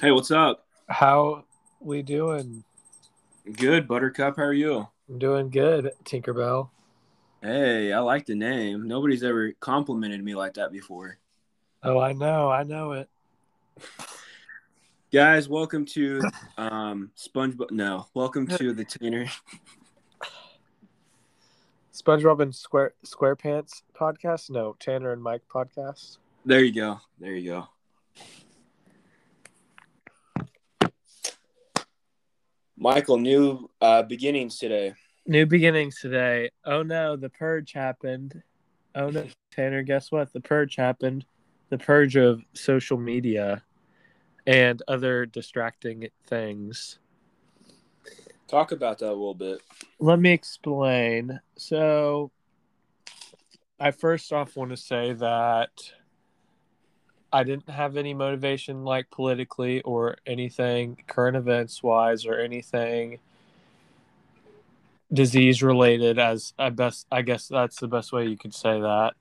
Hey, what's up? How we doing? Good, Buttercup. How are you? I'm doing good, Tinkerbell. Hey, I like the name. Nobody's ever complimented me like that before. Oh, I know, I know it. Guys, welcome to um SpongeBob. No, welcome to the Tanner. SpongeBob and Square SquarePants podcast? No, Tanner and Mike podcast. There you go. There you go. Michael, new uh, beginnings today. New beginnings today. Oh no, the purge happened. Oh no, Tanner, guess what? The purge happened. The purge of social media and other distracting things. Talk about that a little bit. Let me explain. So, I first off want to say that I didn't have any motivation, like politically or anything current events wise or anything disease related. As I best, I guess that's the best way you could say that.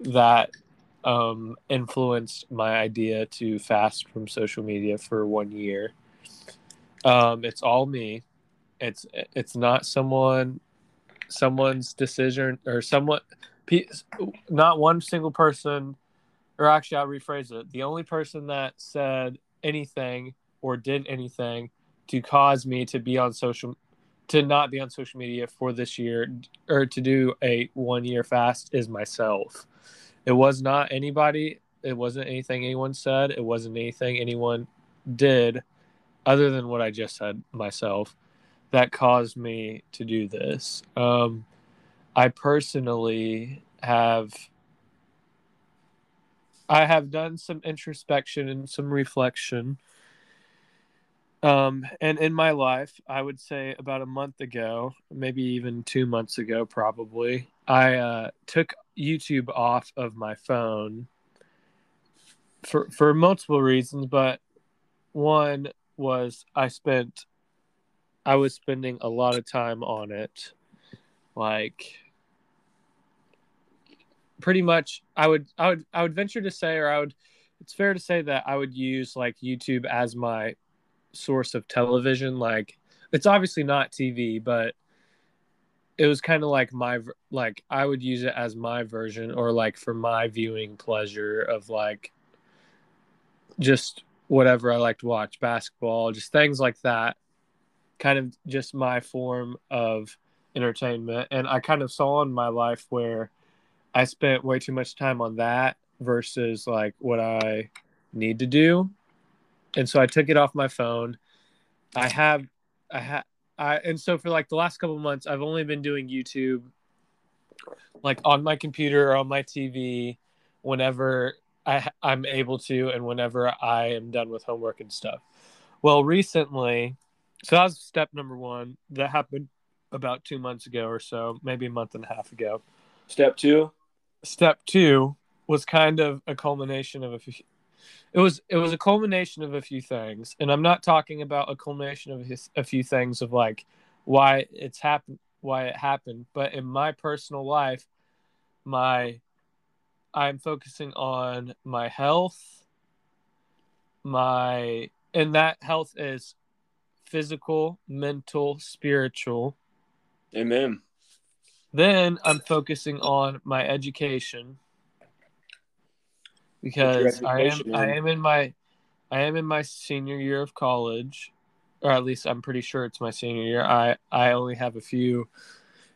That um, influenced my idea to fast from social media for one year. Um, it's all me. It's it's not someone someone's decision or someone not one single person or actually I'll rephrase it. The only person that said anything or did anything to cause me to be on social to not be on social media for this year or to do a one year fast is myself. It was not anybody. It wasn't anything anyone said. It wasn't anything anyone did other than what I just said myself that caused me to do this. Um, I personally have I have done some introspection and some reflection. Um, and in my life, I would say about a month ago, maybe even two months ago, probably, I uh, took YouTube off of my phone for for multiple reasons, but one was I spent I was spending a lot of time on it, like pretty much I would I would I would venture to say or I would it's fair to say that I would use like YouTube as my source of television. Like it's obviously not TV but it was kind of like my like I would use it as my version or like for my viewing pleasure of like just whatever I like to watch basketball just things like that. Kind of just my form of entertainment. And I kind of saw in my life where I spent way too much time on that versus like what I need to do. And so I took it off my phone. I have I have I and so for like the last couple months I've only been doing YouTube like on my computer or on my TV whenever I I'm able to and whenever I am done with homework and stuff. Well, recently, so that was step number 1 that happened about 2 months ago or so, maybe a month and a half ago. Step 2 step two was kind of a culmination of a few it was it was a culmination of a few things. And i'm not talking about a culmination of a few things of like why it's happened why it happened. But in my personal life my i'm focusing on my health my and that health is physical mental spiritual. Amen then I'm focusing on my education because I am I am in my I am in my senior year of college, or at least I'm pretty sure it's my senior year. I I only have a few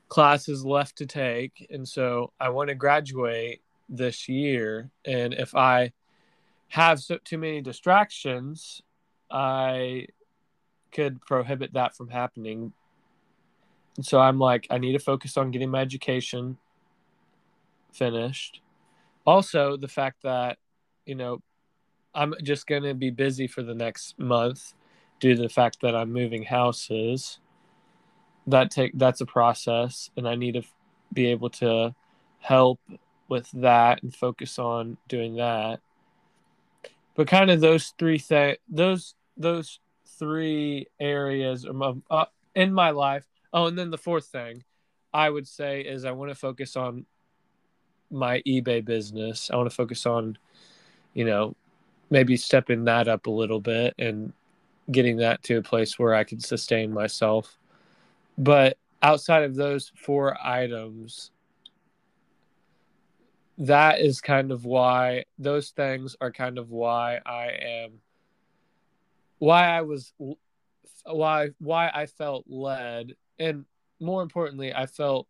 classes left to take, and so I want to graduate this year. And if I have so, too many distractions, I could prohibit that from happening so I'm like, I need to focus on getting my education finished. Also, the fact that, you know, I'm just going to be busy for the next month due to the fact that I'm moving houses. That take that's a process, and I need to be able to help with that and focus on doing that. But kind of those three things, those those three areas of, uh, in my life Oh, and then the fourth thing I would say is I want to focus on my eBay business. I want to focus on, you know, maybe stepping that up a little bit and getting that to a place where I can sustain myself. But outside of those four items, that is kind of why those things are kind of why I am why I was why why I felt led and more importantly I felt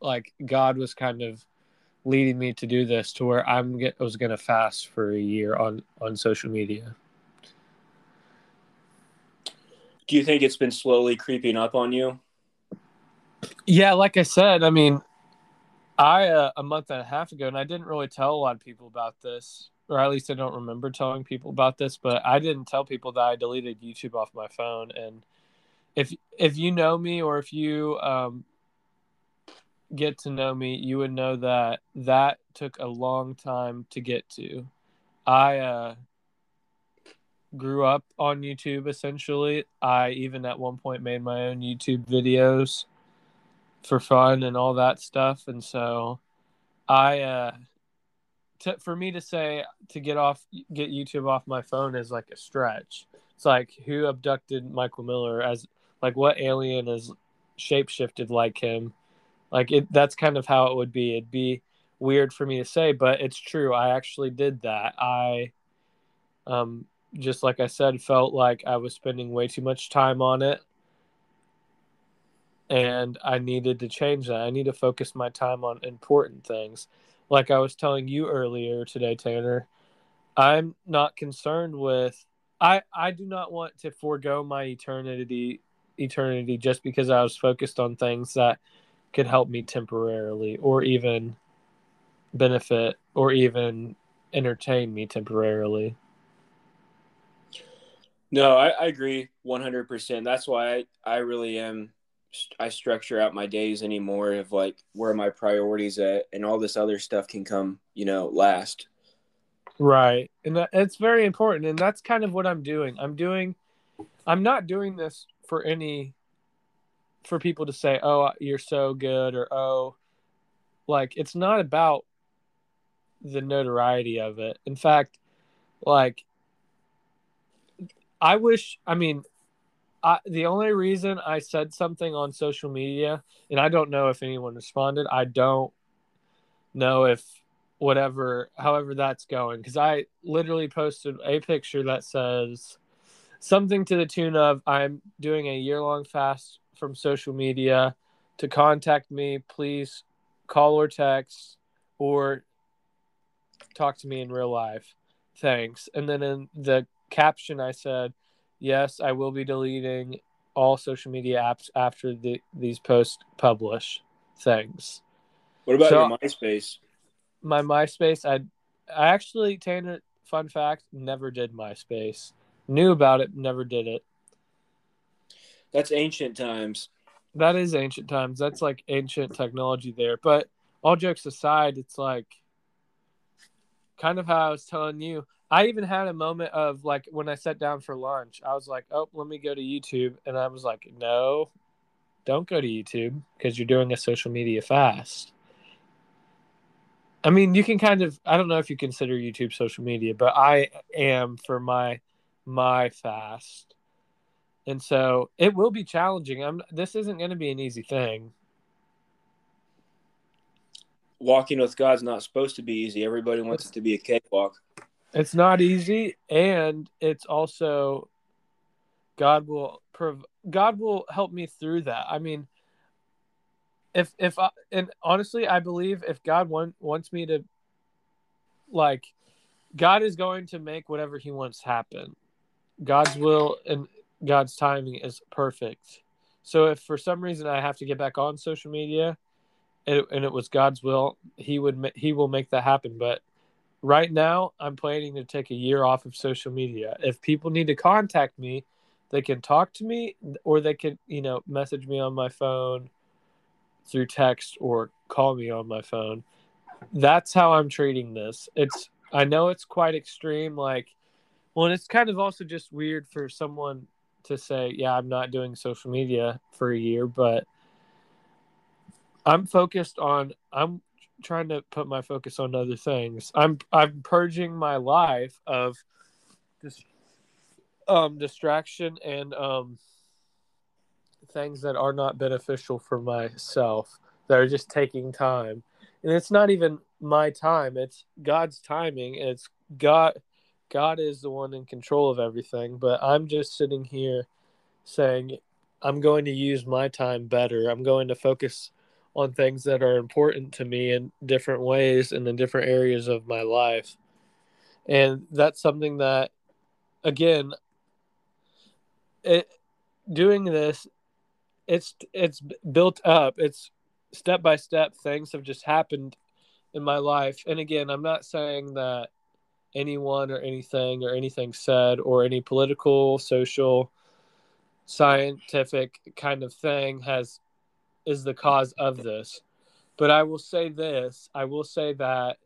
like God was kind of leading me to do this to where I'm get, I was going to fast for a year on on social media. Do you think it's been slowly creeping up on you? Yeah, like I said, I mean, I uh, a month and a half ago, and I didn't really tell a lot of people about this, or at least I don't remember telling people about this. But I didn't tell people that I deleted YouTube off my phone. And if if you know me, or if you um, get to know me, you would know that that took a long time to get to. I uh, grew up on YouTube essentially. I even at one point made my own YouTube videos for fun and all that stuff. And so I, uh, to, for me to say to get off, get YouTube off my phone is like a stretch. It's like who abducted Michael Miller as like what alien is shapeshifted like him like it, that's kind of how it would be. It'd be weird for me to say, but it's true. I actually did that. I, um, just like I said, felt like I was spending way too much time on it. And I needed to change that. I need to focus my time on important things. Like I was telling you earlier today, Tanner, I'm not concerned with I I do not want to forego my eternity eternity just because I was focused on things that could help me temporarily or even benefit or even entertain me temporarily. No, I, I agree 100%. That's why I, I really am. I structure out my days anymore of like where my priorities at, and all this other stuff can come, you know, last. Right, and uh, it's very important, and that's kind of what I'm doing. I'm doing, I'm not doing this for any for people to say, "Oh, you're so good," or "Oh," like it's not about the notoriety of it. In fact, like I wish. I mean, I, the only reason I said something on social media, and I don't know if anyone responded. I don't know if whatever, however that's going, because I literally posted a picture that says something to the tune of "I'm doing a year long fast from social media to contact me, please call or text or talk to me in real life. Thanks. And then in the caption, I said, Yes, I will be deleting all social media apps after the, these posts publish. Thanks. What about so, your MySpace? My MySpace, I, I actually, Tanner, fun fact, never did MySpace. Knew about it, never did it. That's ancient times. That is ancient times. That's like ancient technology there. But all jokes aside, it's like kind of how I was telling you. I even had a moment of like when I sat down for lunch, I was like, oh, let me go to YouTube. And I was like, no, don't go to YouTube because you're doing a social media fast. I mean, you can kind of I don't know if you consider YouTube social media, but I am for my my fast and so it will be challenging. I'm this isn't going to be an easy thing. Walking with God's not supposed to be easy. Everybody wants it's, it to be a cakewalk. It's not easy, and it's also God will prov- God will help me through that. I mean, if if I, and honestly, I believe if God want, wants me to, like, God is going to make whatever He wants happen. God's will and God's timing is perfect. So if for some reason I have to get back on social media, and it, and it was God's will, He would He will make that happen. But right now, I'm planning to take a year off of social media. If people need to contact me, they can talk to me, or they can you know message me on my phone through text or call me on my phone. That's how I'm treating this. It's I know it's quite extreme, like well, it's kind of also just weird for someone to say, yeah, I'm not doing social media for a year, but I'm focused on I'm trying to put my focus on other things. I'm I'm purging my life of this um distraction and um things that are not beneficial for myself that are just taking time. And it's not even my time, it's God's timing. It's God God is the one in control of everything, but I'm just sitting here saying I'm going to use my time better. I'm going to focus on things that are important to me in different ways and in different areas of my life. And that's something that again it doing this it's it's built up. It's step by step things have just happened in my life. And again, I'm not saying that anyone or anything or anything said or any political, social, scientific kind of thing has is the cause of this. But I will say this, I will say that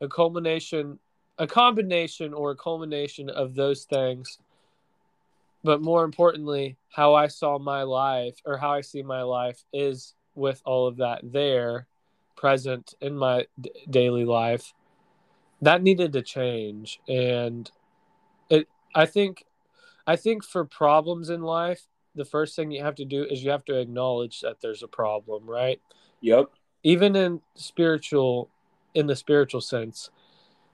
a culmination a combination or a culmination of those things but more importantly how I saw my life or how I see my life is with all of that there present in my d- daily life that needed to change. And it i think i think for problems in life the first thing you have to do is you have to acknowledge that there's a problem right? Yep. even in spiritual in the spiritual sense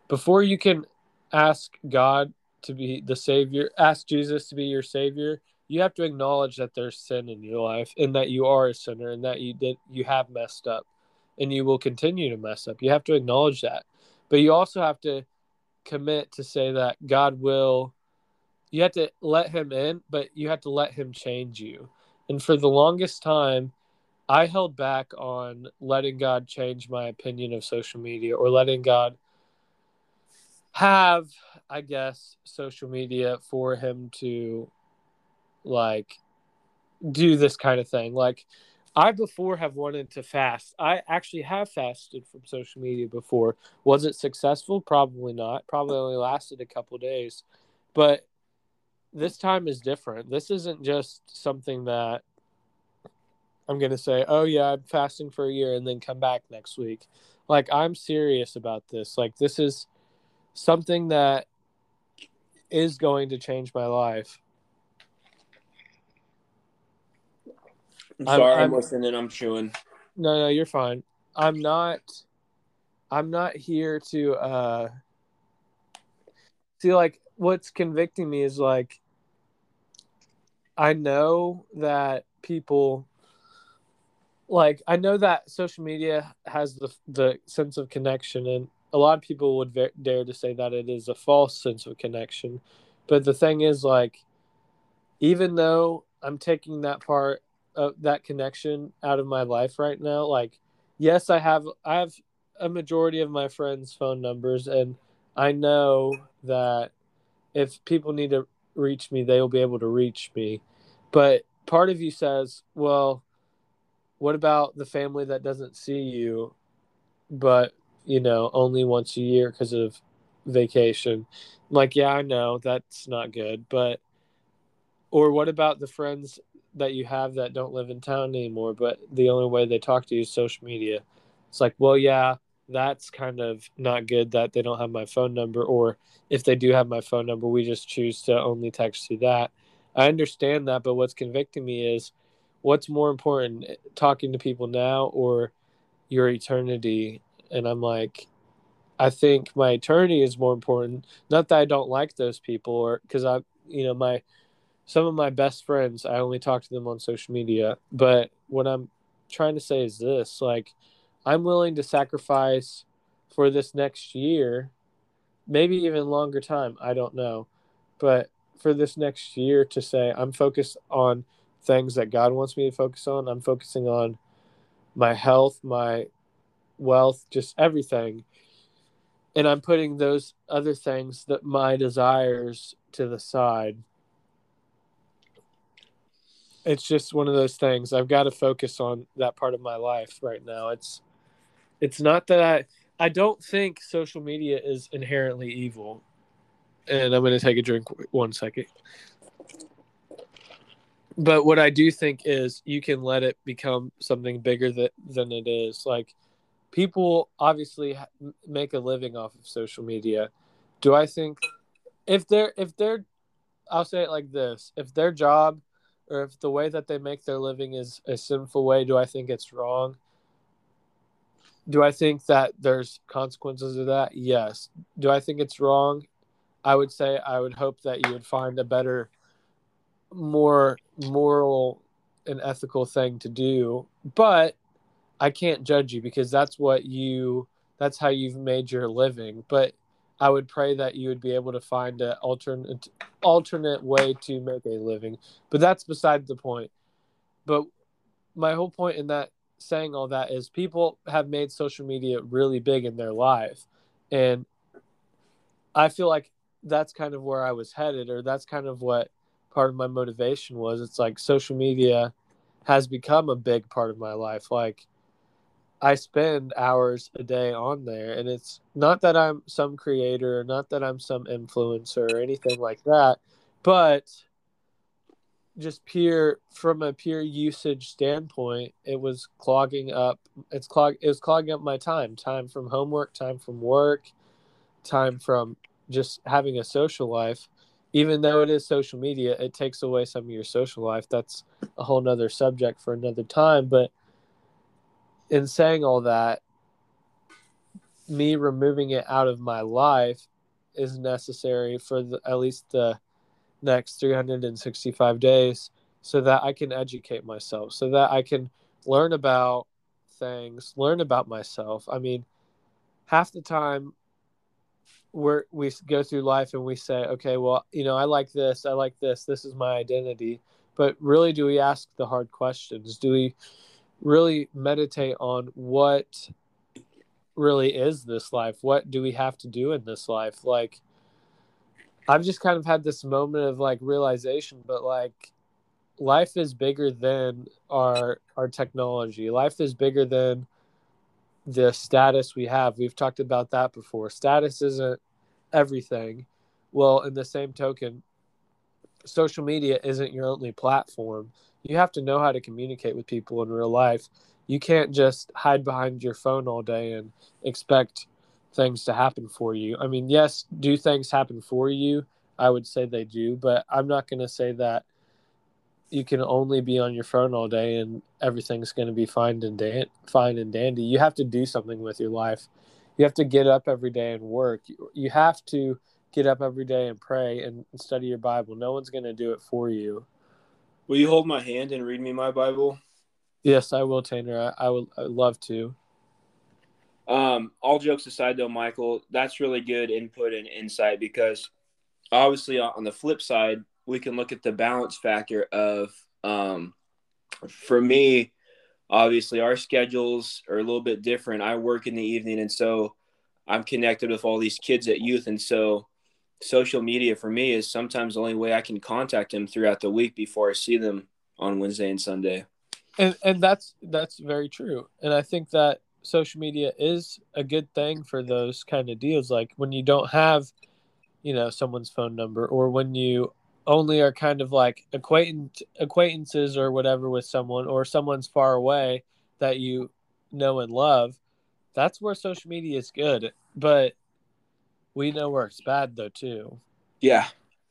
before you can ask god to be the savior ask jesus to be your savior you have to acknowledge that there's sin in your life and that you are a sinner and that you did you have messed up and you will continue to mess up. You have to acknowledge that but you also have to commit to say that god will you have to let him in but you have to let him change you. And for the longest time i held back on letting god change my opinion of social media or letting god have i guess social media for him to like do this kind of thing. Like i before have wanted to fast. I actually have fasted from social media before. Was it successful? Probably not. Probably only lasted a couple days. But this time is different. This isn't just something that i'm going to say oh yeah i'm fasting for a year and then come back next week. Like i'm serious about this. Like this is something that is going to change my life I'm sorry, I'm, I'm- listening. I'm chewing. No, no, you're fine. I'm not I'm not here to uh see like what's convicting me is like I know that people like I know that social media has the the sense of connection and a lot of people would ve- dare to say that it is a false sense of connection. But the thing is like even though I'm taking that part of that connection out of my life right now like yes i have i have a majority of my friends phone numbers and i know that if people need to reach me they will be able to reach me. But part of you says well what about the family that doesn't see you but you know only once a year because of vacation? I'm like yeah i know that's not good but or what about the friends that you have that don't live in town anymore, but the only way they talk to you is social media? It's like, well, yeah, that's kind of not good that they don't have my phone number, or if they do have my phone number, we just choose to only text you that. I understand that, but what's convicting me is what's more important, talking to people now or your eternity? And I'm like, I think my eternity is more important. Not that I don't like those people, or because I, you know, my some of my best friends i only talk to them on social media but what i'm trying to say is this like i'm willing to sacrifice for this next year maybe even longer time i don't know but for this next year to say i'm focused on things that god wants me to focus on. I'm focusing on my health my wealth just everything. And i'm putting those other things that my desires to the side it's just one of those things. I've got to focus on that part of my life right now. It's it's not that i i don't think social media is inherently evil. And i'm going to take a drink one second. But what i do think is you can let it become something bigger that, than it is. Like people obviously make a living off of social media. Do I think if they're if they're I'll say it like this, if their job or if the way that they make their living is a sinful way, do I think it's wrong? Do I think that there's consequences of that? Yes. Do I think it's wrong? I would say I would hope that you would find a better more moral and ethical thing to do. But I can't judge you because that's what you that's how you've made your living. But I would pray that you would be able to find an alternate alternate way to make a living. But that's beside the point. But my whole point in that saying all that is people have made social media really big in their life. And I feel like that's kind of where I was headed, or that's kind of what part of my motivation was. It's like social media has become a big part of my life. Like I spend hours a day on there, and it's not that I'm some creator, not that I'm some influencer or anything like that, but just pure from a pure usage standpoint, it was clogging up. It's clog. It was clogging up my time. Time from homework, time from work, time from just having a social life. Even though it is social media, it takes away some of your social life. That's a whole nother subject for another time. But in saying all that, me removing it out of my life is necessary for the, at least the next 365 days so that I can educate myself, so that I can learn about things, learn about myself. I mean, half the time we're, we go through life and we say, okay, well, you know, I like this, I like this, this is my identity. But really, do we ask the hard questions? Do we really meditate on what really is this life? What do we have to do in this life? Like, I've just kind of had this moment of like realization, but like, life is bigger than our our technology. Life is bigger than the status we have. We've talked about that before. Status isn't everything. Well, in the same token, social media isn't your only platform you have to know how to communicate with people in real life. You can't just hide behind your phone all day and expect things to happen for you. I mean, yes, do things happen for you? I would say they do, but I'm not going to say that you can only be on your phone all day and everything's going to be fine and dan- fine and dandy. You have to do something with your life. You have to get up every day and work. You have to get up every day and pray and study your Bible. No one's going to do it for you. Will you hold my hand and read me my Bible? Yes, I will, Tanner. I, I would I would love to. Um, all jokes aside, though, Michael, that's really good input and insight because obviously, on the flip side, we can look at the balance factor of, um, for me, obviously, our schedules are a little bit different. I work in the evening, and so I'm connected with all these kids at youth, and so social media for me is sometimes the only way I can contact them throughout the week before I see them on Wednesday and Sunday. And and that's that's very true. And I think that social media is a good thing for those kind of deals like when you don't have you know someone's phone number or when you only are kind of like acquaintance acquaintances or whatever with someone or someone's far away that you know and love that's where social media is good but we know where it's bad though too. Yeah.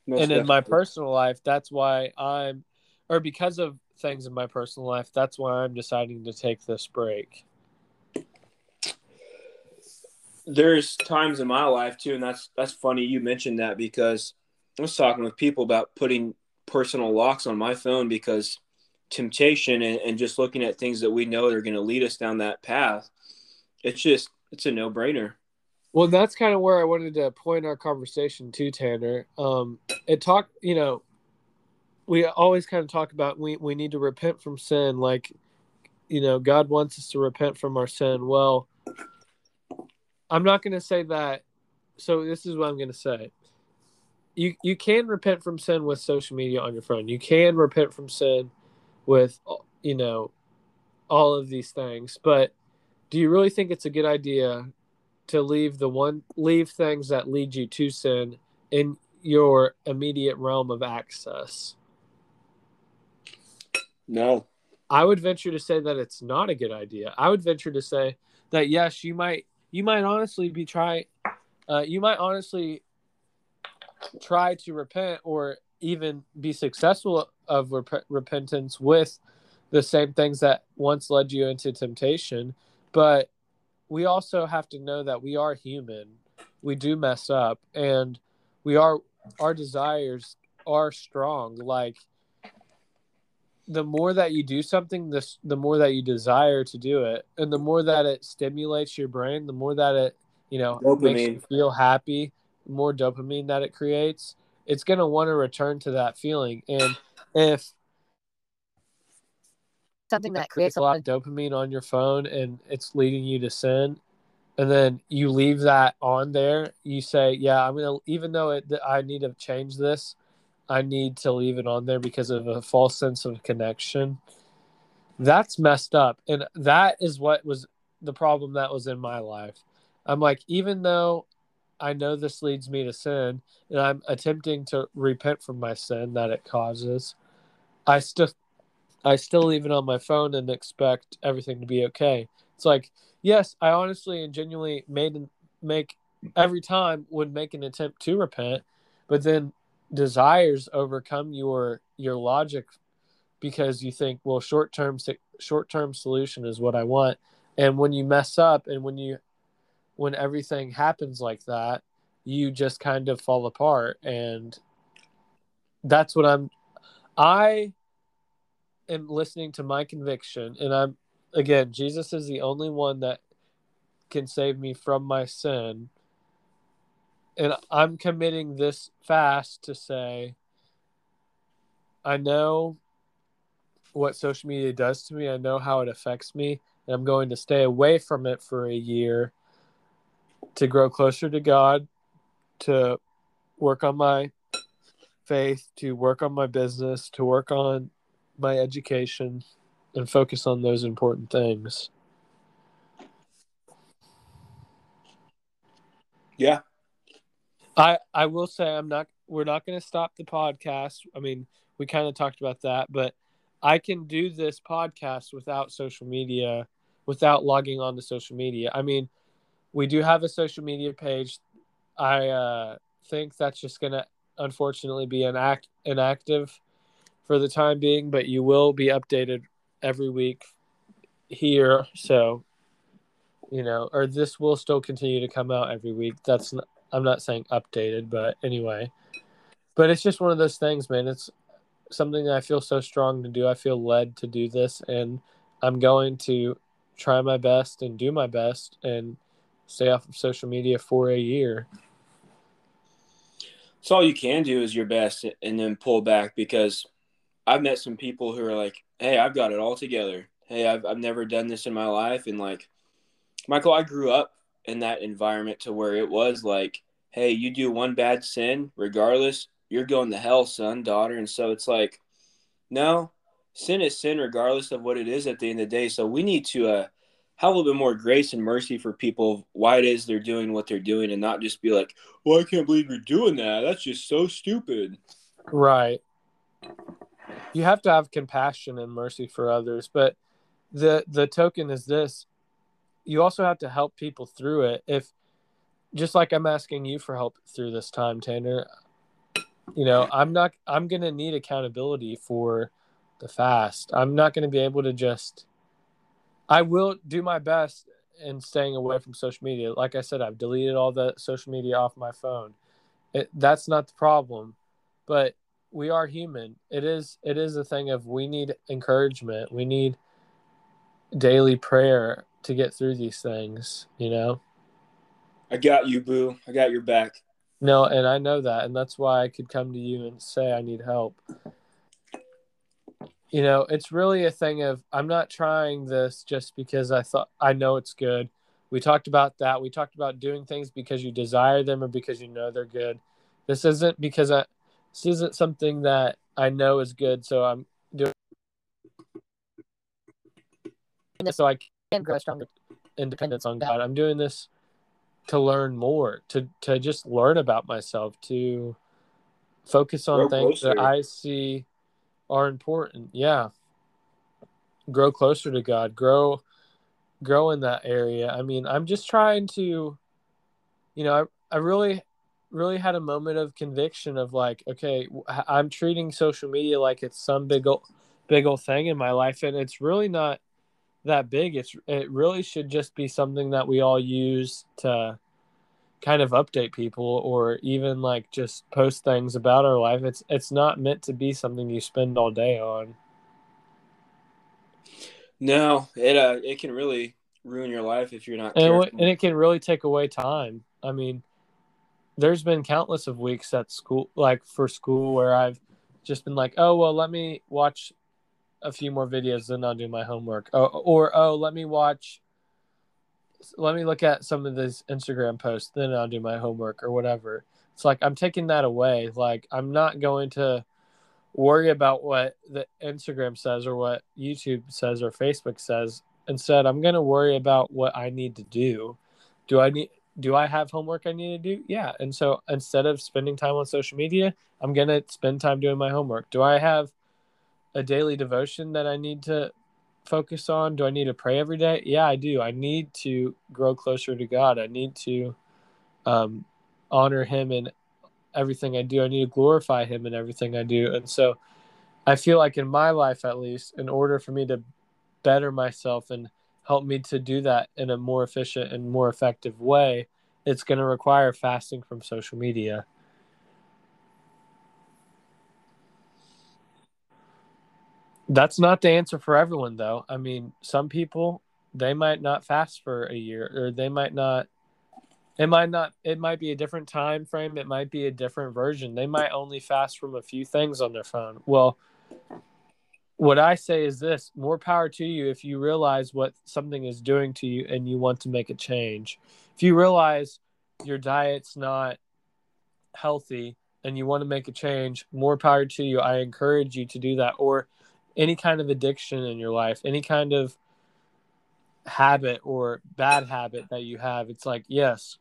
And definitely. in my personal life, that's why I'm, or because of things in my personal life, that's why I'm deciding to take this break. There's times in my life too, and that's that's funny you mentioned that because I was talking with people about putting personal locks on my phone because temptation and, and just looking at things that we know are going to lead us down that path. It's just it's a no brainer. Well, that's kind of where I wanted to point our conversation to Tanner. Um, it talked, you know, we always kind of talk about we we need to repent from sin, like, you know, God wants us to repent from our sin. Well, I'm not going to say that. So this is what I'm going to say. You you can repent from sin with social media on your phone. You can repent from sin with, you know, all of these things. But do you really think it's a good idea to leave the one leave things that lead you to sin in your immediate realm of access. No. I would venture to say that it's not a good idea. I would venture to say that yes, you might you might honestly be trying uh, you might honestly try to repent or even be successful of rep- repentance with the same things that once led you into temptation but we also have to know that we are human. We do mess up and we are our desires are strong. Like the more that you do something this the more that you desire to do it and the more that it stimulates your brain the more that it you know dopamine. makes you feel happy the more dopamine that it creates it's going to want to return to that feeling. And if something that creates a lot of dopamine on your phone and it's leading you to sin. And then you leave that on there you say yeah i'm gonna even though it, i need to change this i need to leave it on there because of a false sense of connection. That's messed up. And that is what was the problem that was in my life. I'm like even though i know this leads me to sin and i'm attempting to repent from my sin that it causes i still i still leave it on my phone and expect everything to be okay it's like yes, I honestly and genuinely made make every time would make an attempt to repent, but then desires overcome your your logic because you think, well, short term short term solution is what I want, and when you mess up and when you when everything happens like that, you just kind of fall apart, and that's what I'm. I am listening to my conviction, and I'm again, Jesus is the only one that can save me from my sin. And I'm committing this fast to say, I know what social media does to me, I know how it affects me, and I'm going to stay away from it for a year to grow closer to God, to work on my faith, to work on my business, to work on my education and focus on those important things. Yeah. I I will say I'm not we're not going to stop the podcast. I mean, we kind of talked about that, but I can do this podcast without social media, without logging on to social media. I mean, we do have a social media page. I uh, think that's just going to unfortunately be an act inactive for the time being, but you will be updated every week here. So, you know, or this will still continue to come out every week. That's not, I'm not saying updated, but anyway. But it's just one of those things, man. It's something that I feel so strong to do. I feel led to do this, and I'm going to try my best and do my best and stay off of social media for a year. So all you can do is your best and then pull back because I've met some people who are like, "Hey, I've got it all together. Hey, I've I've never done this in my life." And like, Michael, I grew up in that environment to where it was like, "Hey, you do one bad sin, regardless, you're going to hell, son, daughter." And so it's like, no, sin is sin, regardless of what it is at the end of the day. So we need to uh, have a little bit more grace and mercy for people why it is they're doing what they're doing, and not just be like, "Well, I can't believe you're doing that. That's just so stupid." Right you have to have compassion and mercy for others but the the token is this. You also have to help people through it. If just like i'm asking you for help through this time tanner you know i'm not i'm gonna need accountability for the fast. I'm not gonna be able to just i will do my best in staying away from social media. Like i said i've deleted all the social media off my phone. It, that's not the problem but we are human. It is it is a thing of we need encouragement. We need daily prayer to get through these things, you know. I got you, boo. I got your back. No, and I know that, and that's why I could come to you and say I need help. You know, it's really a thing of I'm not trying this just because I thought I know it's good. We talked about that. We talked about doing things because you desire them or because you know they're good. This isn't because I this isn't something that I know is good, so I'm doing this so I can grow stronger independence on God. I'm doing this to learn more, to to just learn about myself, to focus on grow things closer. that I see are important. Yeah. Grow closer to God. Grow grow in that area. I mean, I'm just trying to, you know, I, I really, really had a moment of conviction of like, okay, I'm treating social media like it's some big old, big old thing in my life, and it's really not that big. It's it really should just be something that we all use to kind of update people or even like just post things about our life. It's it's not meant to be something you spend all day on. No, it uh it can really ruin your life if you're not and, it, and it can really take away time. I mean, there's been countless of weeks at school like for school where I've just been like, "Oh, well, let me watch a few more videos then I'll do my homework." Oh, or oh, let me watch let me look at some of these Instagram posts, then I'll do my homework or whatever. It's like I'm taking that away. Like I'm not going to worry about what the Instagram says or what YouTube says or Facebook says. Instead, I'm going to worry about what I need to do. Do I need do I have homework I need to do? Yeah. And so instead of spending time on social media, I'm going to spend time doing my homework. Do I have a daily devotion that I need to focus on? Do I need to pray every day? Yeah, I do. I need to grow closer to God. I need to um, honor Him in everything I do. I need to glorify Him in everything I do. And so I feel like in my life, at least, in order for me to better myself and help me to do that in a more efficient and more effective way, it's going to require fasting from social media. That's not the answer for everyone, though. I mean, some people they might not fast for a year, or they might not. It might not. It might be a different time frame. It might be a different version. They might only fast from a few things on their phone. Well, what I say is this: more power to you if you realize what something is doing to you and you want to make a change. If you realize your diet's not healthy and you want to make a change, more power to you. I encourage you to do that. Or any kind of addiction in your life, any kind of habit or bad habit that you have, it's like, yes,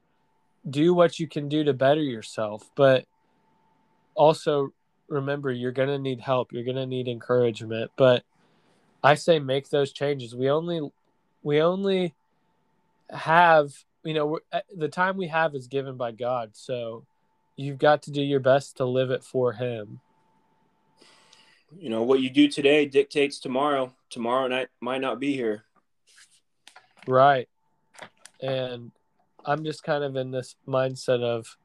do what you can do to better yourself, but also remember you're going to need help, you're going to need encouragement, but I say make those changes. We only we only have, you know, uh, the time we have is given by God, so you've got to do your best to live it for him. You know what you do today dictates tomorrow. Tomorrow night might not be here. Right. And i'm just kind of in this mindset of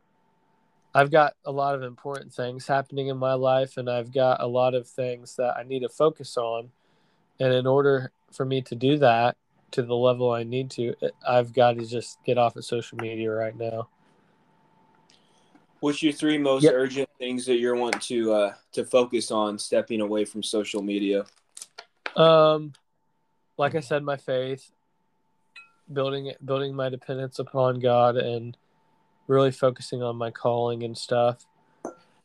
i've got a lot of important things happening in my life and i've got a lot of things that i need to focus on and in order for me to do that to the level i need to i've got to just get off of social media right now What's your three most yep. urgent things that you're wanting to uh, to focus on stepping away from social media? Um, like I said, my faith, building building my dependence upon God, and really focusing on my calling and stuff.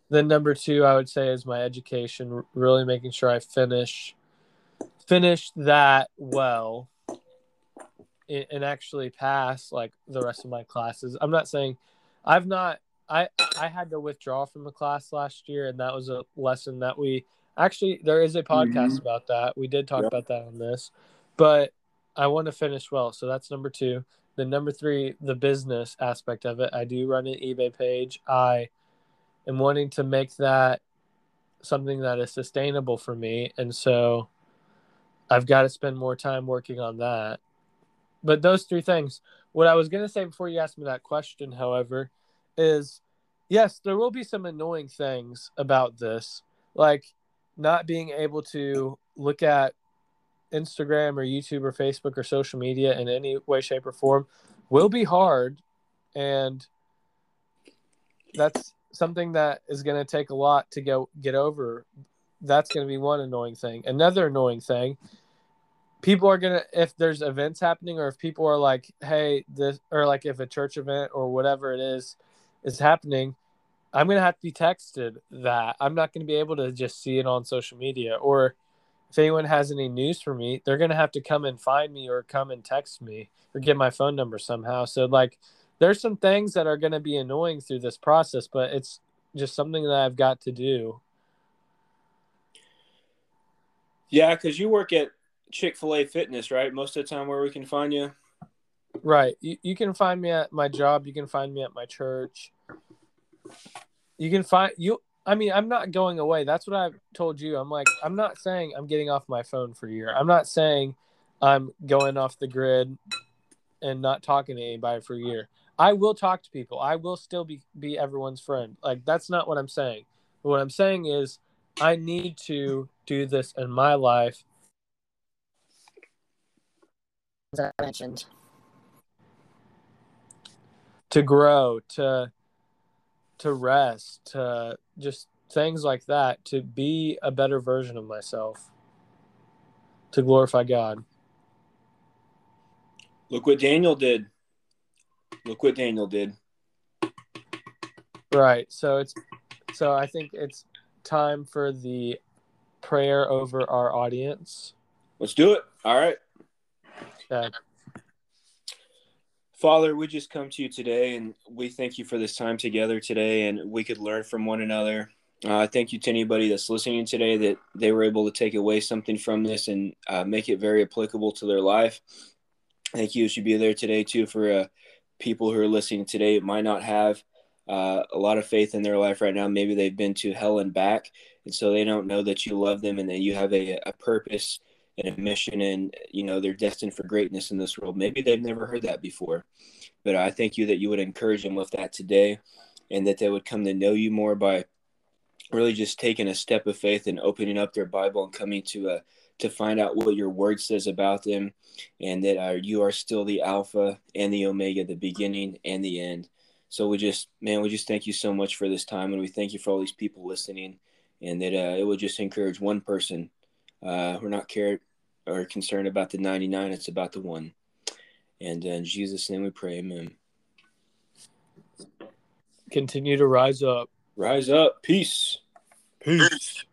Then number two, I would say is my education, really making sure I finish finish that well and actually pass like the rest of my classes. I'm not saying I've not I I had to withdraw from a class last year and that was a lesson that we actually there is a mm-hmm. podcast mm-hmm. about that. We did talk about that on this. But I want to finish well, so that's number 2 the number three, the business aspect of it. I do run an eBay page. I am wanting to make that something that is sustainable for me. And so I've got to spend more time working on that. But those three things. What I was going to say before you asked me that question, however, is yes, there will be some annoying things about this, like not being able to look at Instagram or YouTube or Facebook or social media in any way, shape, or form will be hard. And that's something that is going to take a lot to go get over. That's going to be one annoying thing. Another annoying thing people are gonna if there's events happening or if people are like hey this or like if a church event or whatever it is is happening, I'm going to have to be texted that. I'm not going to be able to just see it on social media. Or if anyone has any news for me, they're going to have to come and find me or come and text me or get my phone number somehow. So, like, there's some things that are going to be annoying through this process, but it's just something that I've got to do. Yeah, because you work at Chick Fil A Fitness, right? Most of the time, where we can find you. Right. You, you can find me at my job. You can find me at my church. You can find you. I mean, I'm not going away. That's what I've told you. I'm like, I'm not saying I'm getting off my phone for a year. I'm not saying I'm going off the grid and not talking to anybody for a year. I will talk to people. I will still be be everyone's friend. Like that's not what I'm saying. What I'm saying is I need to do this in my life. As I mentioned. To grow, to to rest, to just things like that, to be a better version of myself. To glorify God. Look what Daniel did. Look what Daniel did. Right. So it's so I think it's time for the prayer over our audience. Let's do it. All right. Okay. Father, we just come to you today and we thank you for this time together today and we could learn from one another. Uh, thank you to anybody that's listening today that they were able to take away something from this and uh, make it very applicable to their life. Thank you should be there today too for uh, people who are listening today might not have uh, a lot of faith in their life right now. Maybe they've been to hell and back, and so they don't know that you love them and that you have a, a purpose and a mission, and you know they're destined for greatness in this world. Maybe they've never heard that before, but I thank you that you would encourage them with that today, and that they would come to know you more by really just taking a step of faith and opening up their Bible and coming to a to find out what your word says about them and that uh, you are still the alpha and the omega the beginning and the end so we just man we just thank you so much for this time and we thank you for all these people listening and that uh, it would just encourage one person uh, we're not cared or concerned about the 99 it's about the one and in jesus name we pray amen Continue to rise up. rise up peace Peace.